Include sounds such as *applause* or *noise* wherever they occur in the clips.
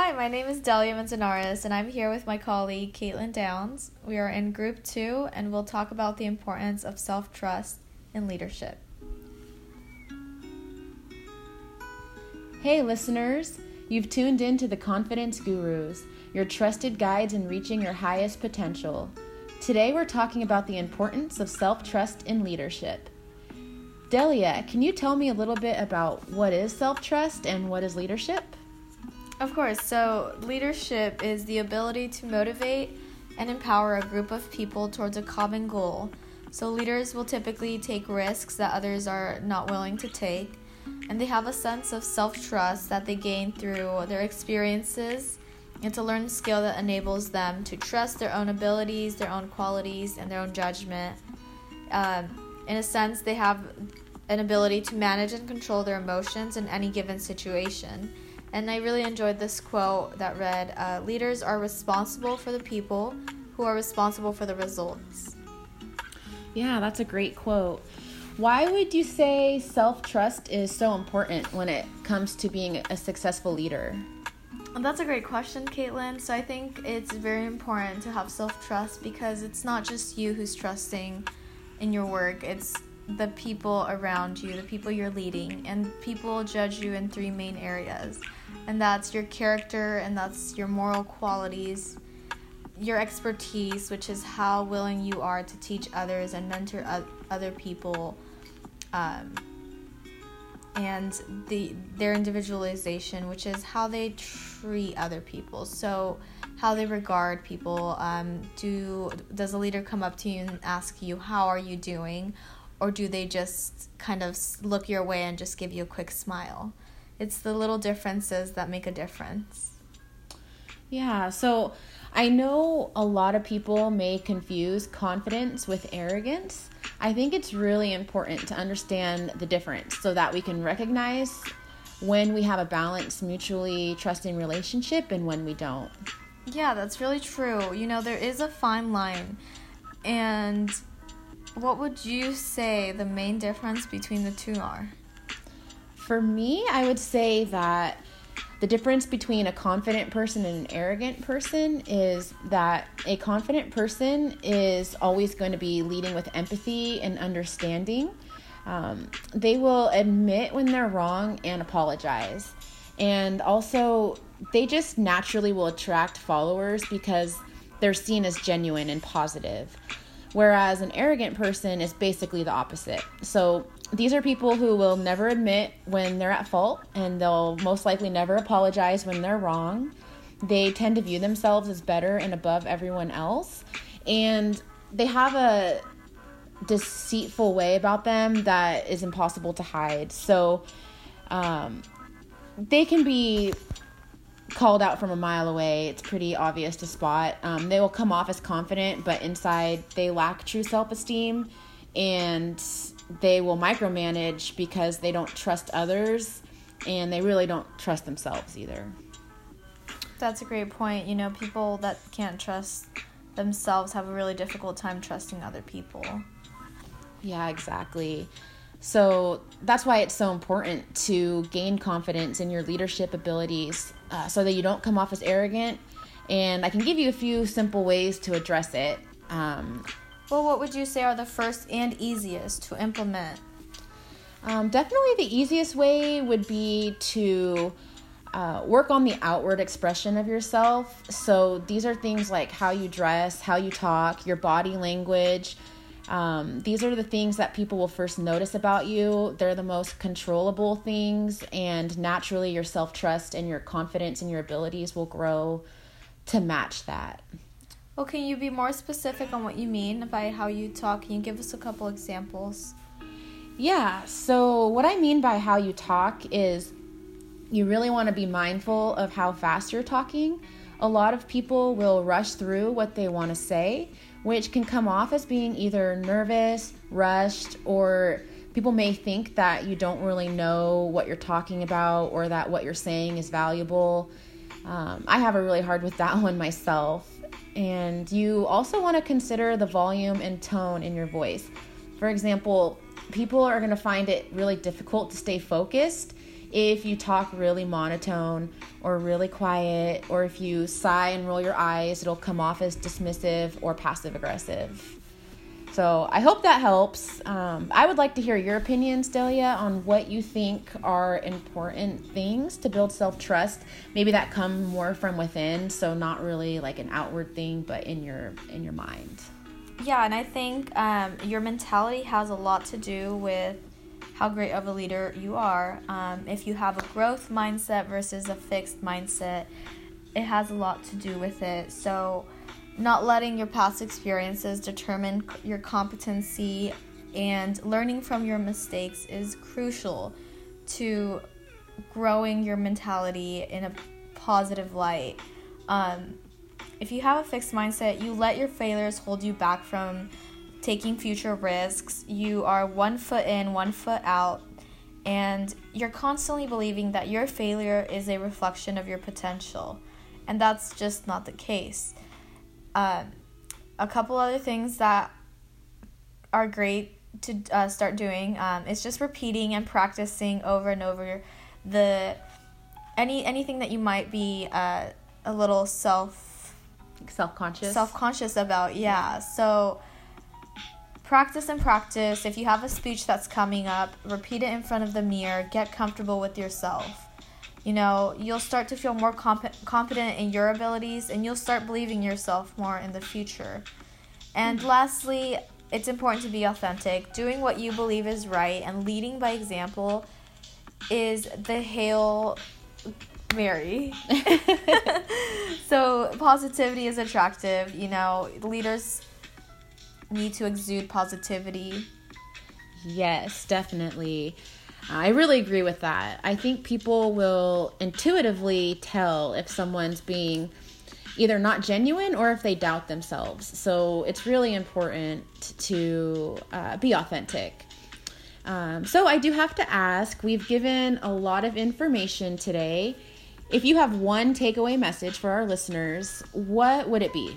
Hi, my name is Delia Manzanares, and I'm here with my colleague Caitlin Downs. We are in group two, and we'll talk about the importance of self trust in leadership. Hey, listeners! You've tuned in to the Confidence Gurus, your trusted guides in reaching your highest potential. Today, we're talking about the importance of self trust in leadership. Delia, can you tell me a little bit about what is self trust and what is leadership? Of course. So, leadership is the ability to motivate and empower a group of people towards a common goal. So, leaders will typically take risks that others are not willing to take, and they have a sense of self trust that they gain through their experiences and to learn a skill that enables them to trust their own abilities, their own qualities, and their own judgment. Um, in a sense, they have an ability to manage and control their emotions in any given situation. And I really enjoyed this quote that read uh, Leaders are responsible for the people who are responsible for the results. Yeah, that's a great quote. Why would you say self trust is so important when it comes to being a successful leader? Well, that's a great question, Caitlin. So I think it's very important to have self trust because it's not just you who's trusting in your work, it's the people around you, the people you're leading, and people judge you in three main areas. And that's your character, and that's your moral qualities, your expertise, which is how willing you are to teach others and mentor other people, um, and the their individualization, which is how they treat other people. So how they regard people. Um, do does a leader come up to you and ask you how are you doing, or do they just kind of look your way and just give you a quick smile? It's the little differences that make a difference. Yeah, so I know a lot of people may confuse confidence with arrogance. I think it's really important to understand the difference so that we can recognize when we have a balanced, mutually trusting relationship and when we don't. Yeah, that's really true. You know, there is a fine line. And what would you say the main difference between the two are? For me, I would say that the difference between a confident person and an arrogant person is that a confident person is always going to be leading with empathy and understanding. Um, they will admit when they're wrong and apologize. And also, they just naturally will attract followers because they're seen as genuine and positive. Whereas an arrogant person is basically the opposite. So these are people who will never admit when they're at fault and they'll most likely never apologize when they're wrong. They tend to view themselves as better and above everyone else. And they have a deceitful way about them that is impossible to hide. So um, they can be called out from a mile away. It's pretty obvious to spot. Um, they will come off as confident, but inside they lack true self esteem and they will micromanage because they don't trust others and they really don't trust themselves either. That's a great point. You know, people that can't trust themselves have a really difficult time trusting other people. Yeah, exactly. So that's why it's so important to gain confidence in your leadership abilities uh, so that you don't come off as arrogant. And I can give you a few simple ways to address it. Um, well, what would you say are the first and easiest to implement? Um, definitely the easiest way would be to uh, work on the outward expression of yourself. So these are things like how you dress, how you talk, your body language. Um, these are the things that people will first notice about you. They're the most controllable things, and naturally, your self trust and your confidence and your abilities will grow to match that. Well, can you be more specific on what you mean by how you talk? Can you give us a couple examples? Yeah, so what I mean by how you talk is you really want to be mindful of how fast you're talking. A lot of people will rush through what they want to say, which can come off as being either nervous, rushed, or people may think that you don't really know what you're talking about or that what you're saying is valuable. Um, I have a really hard with that *laughs* one myself. And you also want to consider the volume and tone in your voice. For example, people are going to find it really difficult to stay focused if you talk really monotone or really quiet, or if you sigh and roll your eyes, it'll come off as dismissive or passive aggressive. So I hope that helps. Um, I would like to hear your opinions, Delia, on what you think are important things to build self trust. Maybe that come more from within, so not really like an outward thing, but in your in your mind. Yeah, and I think um, your mentality has a lot to do with how great of a leader you are. Um, if you have a growth mindset versus a fixed mindset, it has a lot to do with it. So not letting your past experiences determine your competency and learning from your mistakes is crucial to growing your mentality in a positive light. Um, if you have a fixed mindset, you let your failures hold you back from taking future risks. You are one foot in, one foot out, and you're constantly believing that your failure is a reflection of your potential. And that's just not the case. Uh, a couple other things that are great to uh, start doing um, is just repeating and practicing over and over the any anything that you might be uh, a little self self conscious self conscious about. Yeah, so practice and practice. If you have a speech that's coming up, repeat it in front of the mirror. Get comfortable with yourself you know, you'll start to feel more comp- confident in your abilities and you'll start believing yourself more in the future. And lastly, it's important to be authentic. Doing what you believe is right and leading by example is the Hail Mary. *laughs* so, positivity is attractive. You know, leaders need to exude positivity. Yes, definitely. I really agree with that. I think people will intuitively tell if someone's being either not genuine or if they doubt themselves. So it's really important to uh, be authentic. Um, so I do have to ask we've given a lot of information today. If you have one takeaway message for our listeners, what would it be?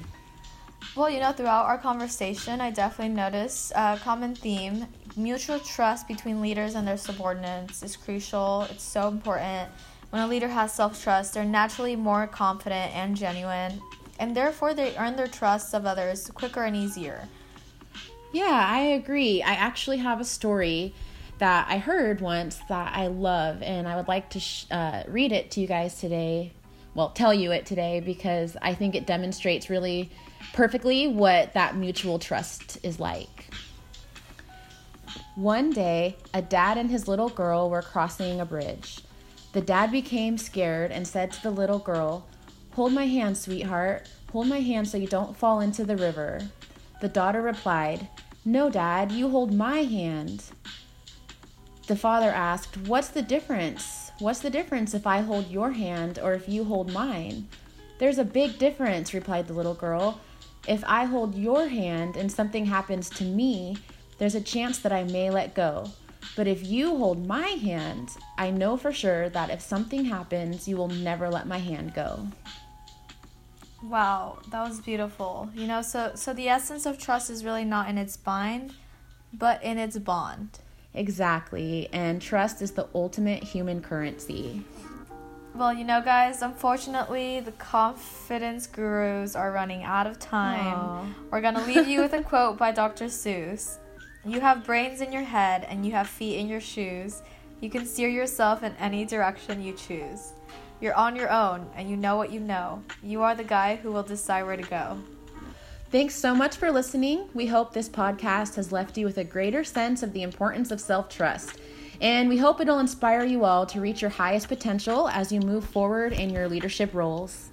Well, you know, throughout our conversation, I definitely noticed a common theme. Mutual trust between leaders and their subordinates is crucial. It's so important. When a leader has self trust, they're naturally more confident and genuine, and therefore they earn their trust of others quicker and easier. Yeah, I agree. I actually have a story that I heard once that I love, and I would like to sh- uh, read it to you guys today. Well, tell you it today because I think it demonstrates really perfectly what that mutual trust is like. One day, a dad and his little girl were crossing a bridge. The dad became scared and said to the little girl, Hold my hand, sweetheart. Hold my hand so you don't fall into the river. The daughter replied, No, dad, you hold my hand. The father asked, What's the difference? What's the difference if I hold your hand or if you hold mine? There's a big difference, replied the little girl. If I hold your hand and something happens to me, there's a chance that I may let go. But if you hold my hand, I know for sure that if something happens, you will never let my hand go. Wow, that was beautiful. You know, so so the essence of trust is really not in its bind, but in its bond. Exactly. And trust is the ultimate human currency. Well, you know, guys, unfortunately, the confidence gurus are running out of time. Aww. We're going to leave you with a *laughs* quote by Dr. Seuss You have brains in your head and you have feet in your shoes. You can steer yourself in any direction you choose. You're on your own and you know what you know. You are the guy who will decide where to go. Thanks so much for listening. We hope this podcast has left you with a greater sense of the importance of self trust and we hope it'll inspire you all to reach your highest potential as you move forward in your leadership roles.